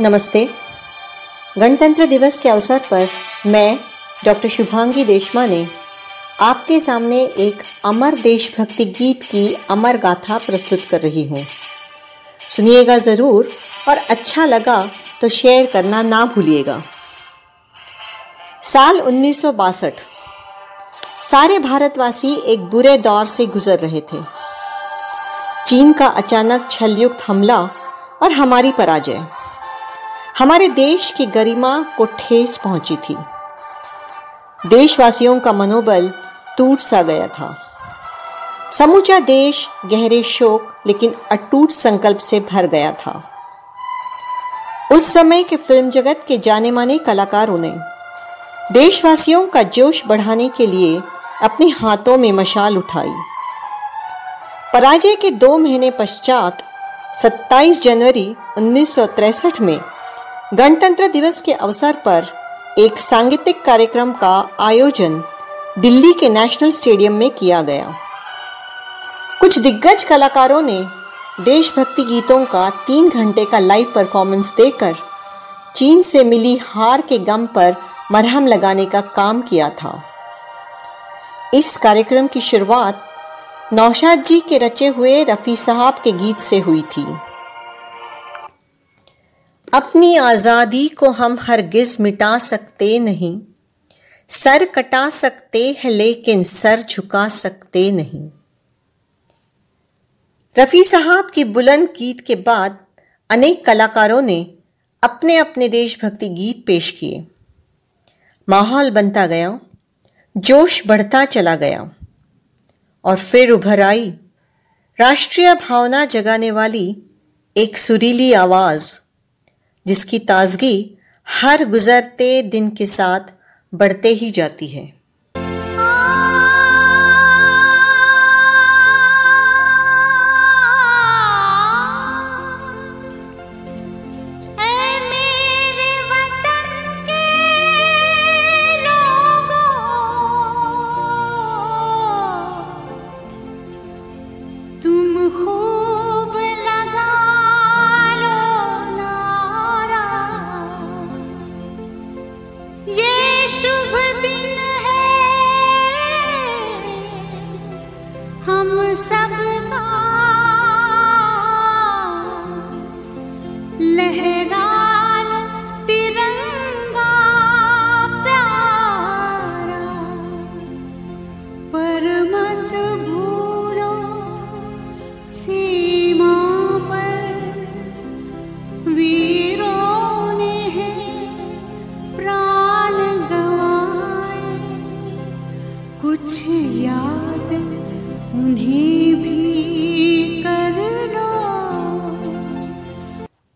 नमस्ते। गणतंत्र दिवस के अवसर पर मैं, डॉक्टर शुभांगी देशमा ने आपके सामने एक अमर देशभक्ति गीत की अमर गाथा प्रस्तुत कर रही हूँ। सुनिएगा ज़रूर और अच्छा लगा तो शेयर करना ना भूलिएगा। साल उन्नीस सौ बासठ। सारे भारतवासी एक बुरे दौर से गुजर रहे थे। चीन का अचानक छलयुक्त हमला और हमारी पराजय। हमारे देश की गरिमा को ठेस पहुँची थी। देशवासियों का मनोबल टूट सा गया था। समूचा देश गहरे शोक, लेकिन अटूट संकल्प से भर गया था। उस समय के फ़िल्म जगत के जाने माने कलाकारों ने देशवासियों का जोश बढ़ाने के लिए अपने हाथों में मशाल उठाई। पराजय के दो महीने पश्चात 27 जनवरी उन्नीस में गणतंत्र दिवस के अवसर पर एक सांगीतिक कार्यक्रम का आयोजन दिल्ली के नेशनल स्टेडियम में किया गया। कुछ दिग्गज कलाकारों ने देशभक्ति गीतों का तीन घंटे का लाइव परफॉर्मेंस देकर चीन से मिली हार के गम पर मरहम लगाने का काम किया था। इस कार्यक्रम की शुरुआत नौशाद जी के रचे हुए रफ़ी साहब के गीत से हुई थी। अपनी आज़ादी को हम हरगिज मिटा सकते नहीं। सर कटा सकते हैं, लेकिन सर झुका सकते नहीं। रफ़ी साहब की बुलंद गीत के बाद अनेक कलाकारों ने अपने अपने देशभक्ति गीत पेश किए। माहौल बनता गया, जोश बढ़ता चला गया, और फिर उभर आई। राष्ट्रीय भावना जगाने वाली एक सुरीली आवाज़। जिसकी ताजगी हर गुजरते दिन के साथ बढ़ते ही जाती है।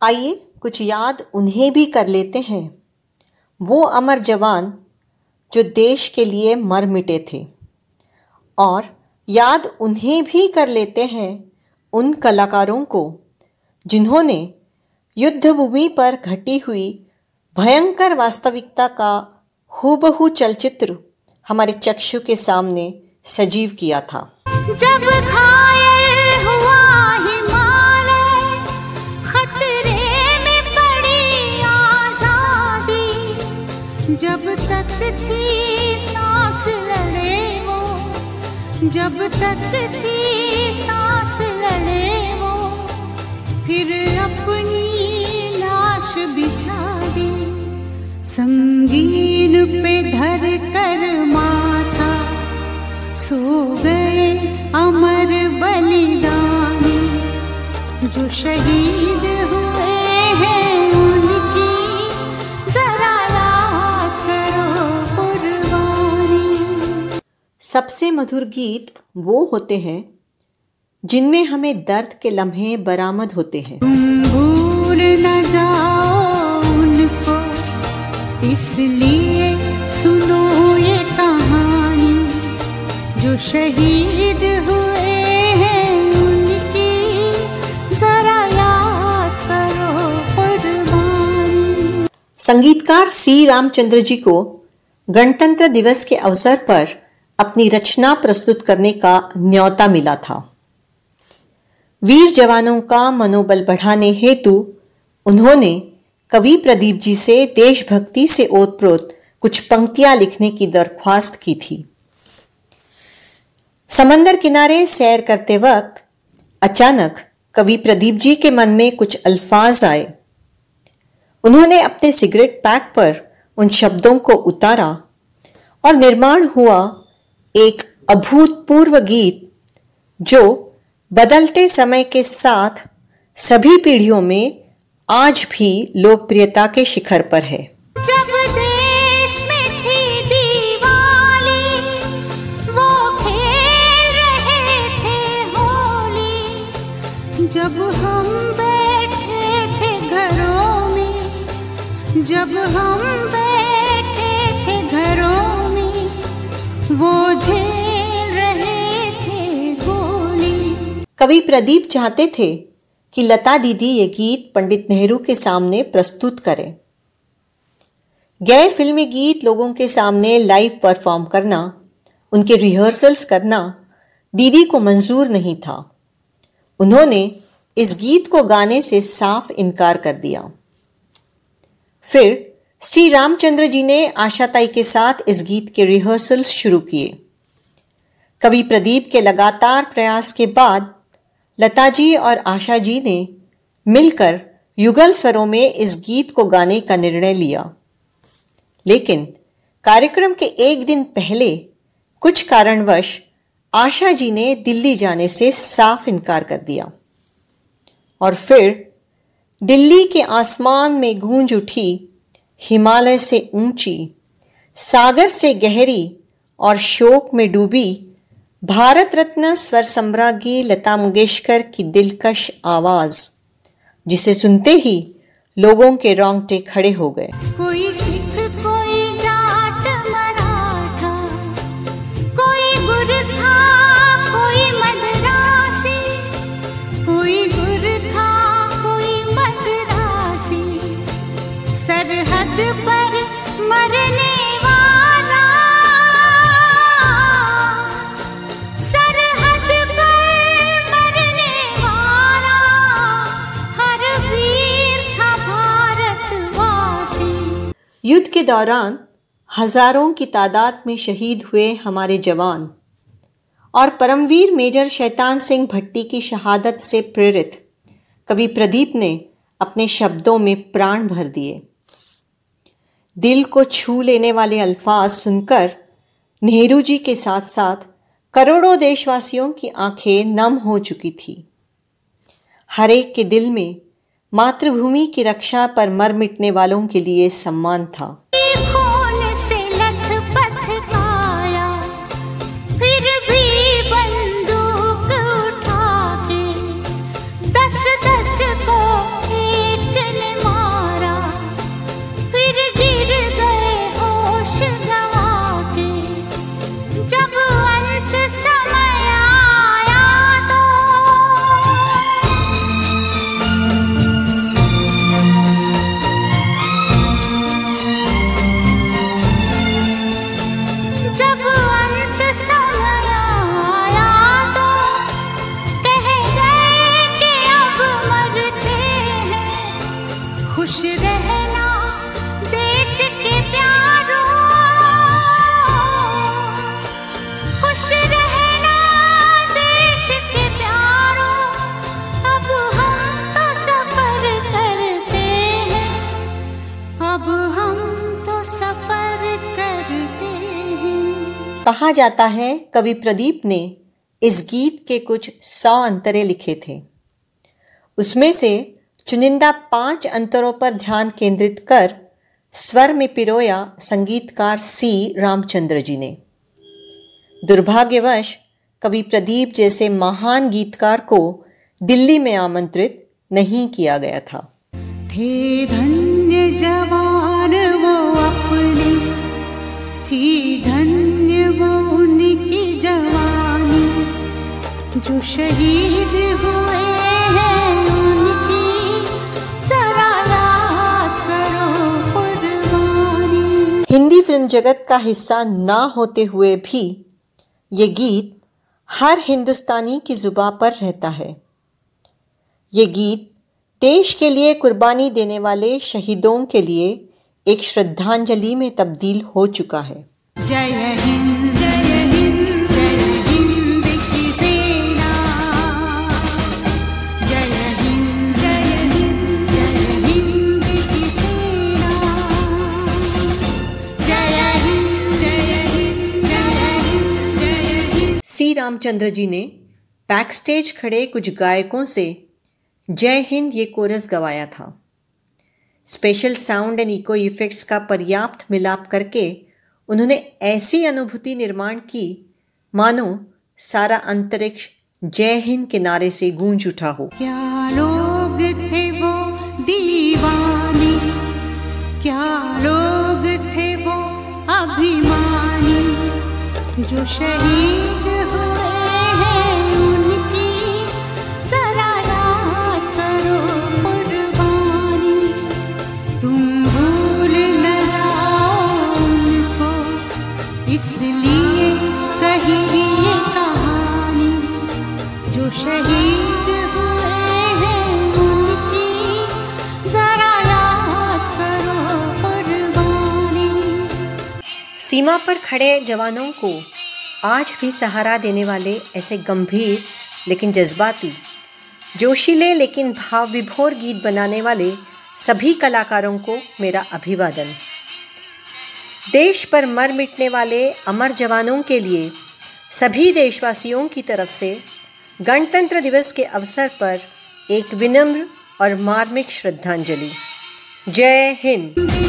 आइए कुछ याद उन्हें भी कर लेते हैं। वो अमर जवान जो देश के लिए मर मिटे थे। और याद उन्हें भी कर लेते हैं उन कलाकारों को, जिन्होंने युद्धभूमि पर घटी हुई भयंकर वास्तविकता का हूबहू चलचित्र हमारे चक्षु के सामने सजीव किया था। जब हुआ जब तक थी सांस लड़े वो, जब तक थी सांस लड़े वो, फिर अपनी लाश बिछा दी। संगीन पे धर कर माथा, सो गए अमर बलिदानी। जो शहीद हैं सबसे मधुर गीत वो होते हैं जिनमें हमें दर्द के लम्हे बरामद होते हैं। भूल न जाओ उनको इसलिए सुनो ये कहानी जो शहीद हुए हैं उनकी जरा याद करो संगीतकार सी रामचंद्र जी को गणतंत्र दिवस के अवसर पर अपनी रचना प्रस्तुत करने का न्योता मिला था। वीर जवानों का मनोबल बढ़ाने हेतु उन्होंने कवि प्रदीप जी से देशभक्ति से ओतप्रोत कुछ पंक्तियाँ लिखने की दरख्वास्त की थी। समंदर किनारे सैर करते वक्त अचानक कवि प्रदीप जी के मन में कुछ अल्फाज आए। उन्होंने अपने सिगरेट पैक पर उन शब्दों को उतारा और निर्माण हुआ एक अभूतपूर्व गीत जो बदलते समय के साथ सभी पीढ़ियों में आज भी लोकप्रियता के शिखर पर है। जब हम बैठे थे घरों में, जब हम बैठे कवि प्रदीप चाहते थे कि लता दीदी ये गीत पंडित नेहरू के सामने प्रस्तुत करें। गैर फिल्मी गीत लोगों के सामने लाइव परफॉर्म करना, उनके रिहर्सल्स करना दीदी को मंजूर नहीं था। उन्होंने इस गीत को गाने से साफ़ इनकार कर दिया। फिर श्री रामचंद्र जी ने आशाताई के साथ इस गीत के रिहर्सल्स शुरू किए। कवि प्रदीप के लगातार प्रयास के बाद लता जी और आशा जी ने मिलकर युगल स्वरों में इस गीत को गाने का निर्णय लिया। लेकिन कार्यक्रम के एक दिन पहले कुछ कारणवश आशा जी ने दिल्ली जाने से साफ़ इनकार कर दिया। और फिर दिल्ली के आसमान में गूंज उठी, हिमालय से ऊँची, सागर से गहरी और शोक में डूबी भारत रत्न स्वर सम्राज्ञी लता मंगेशकर की दिलकश आवाज़, जिसे सुनते ही लोगों के रोंगटे खड़े हो गए। युद्ध के दौरान हज़ारों की तादाद में शहीद हुए हमारे जवान और परमवीर मेजर शैतान सिंह भट्टी की शहादत से प्रेरित कवि प्रदीप ने अपने शब्दों में प्राण भर दिए। दिल को छू लेने वाले अल्फाज सुनकर नेहरू जी के साथ साथ करोड़ों देशवासियों की आँखें नम हो चुकी थी। हर एक के दिल में मातृभूमि की रक्षा पर मर मिटने वालों के लिए सम्मान था। कहा जाता है, कवि प्रदीप ने इस गीत के कुछ सौ अंतरे लिखे थे। उसमें से चुनिंदा पाँच अंतरों पर ध्यान केंद्रित कर स्वर में पिरोया संगीतकार सी रामचंद्र जी ने। दुर्भाग्यवश, कवि प्रदीप जैसे महान गीतकार को दिल्ली में आमंत्रित नहीं किया गया था। थे धन्य जवान वो अपने, थी धन्य वो उनकी जवानी जो शहीद हुए हैं उनकी। करो कुर्बानी। हिंदी फ़िल्म जगत का हिस्सा ना होते हुए भी ये गीत हर हिंदुस्तानी की जुबा पर रहता है। ये गीत देश के लिए कुर्बानी देने वाले शहीदों के लिए एक श्रद्धांजलि में तब्दील हो चुका है। जय हिंद। रामचंद्र जी ने बैकस्टेज खड़े कुछ गायकों से, जय हिंद ये कोरस गवाया था। Special sound and echo effects का पर्याप्त मिलाप करके उन्होंने ऐसी अनुभूति निर्माण की, मानो सारा अंतरिक्ष जय हिंद के नारे से गूंज उठा हो। क्या लोग थे वो दीवाने? क्या लोग थे वो अभिमानी? जो शहीद सीमा पर खड़े जवानों को आज भी सहारा देने वाले ऐसे गंभीर, लेकिन जज्बाती, जोशीले लेकिन भाव विभोर गीत बनाने वाले सभी कलाकारों को मेरा अभिवादन। देश पर मर मिटने वाले अमर जवानों के लिए सभी देशवासियों की तरफ़ से गणतंत्र दिवस के अवसर पर एक विनम्र और मार्मिक श्रद्धांजलि। जय हिंद।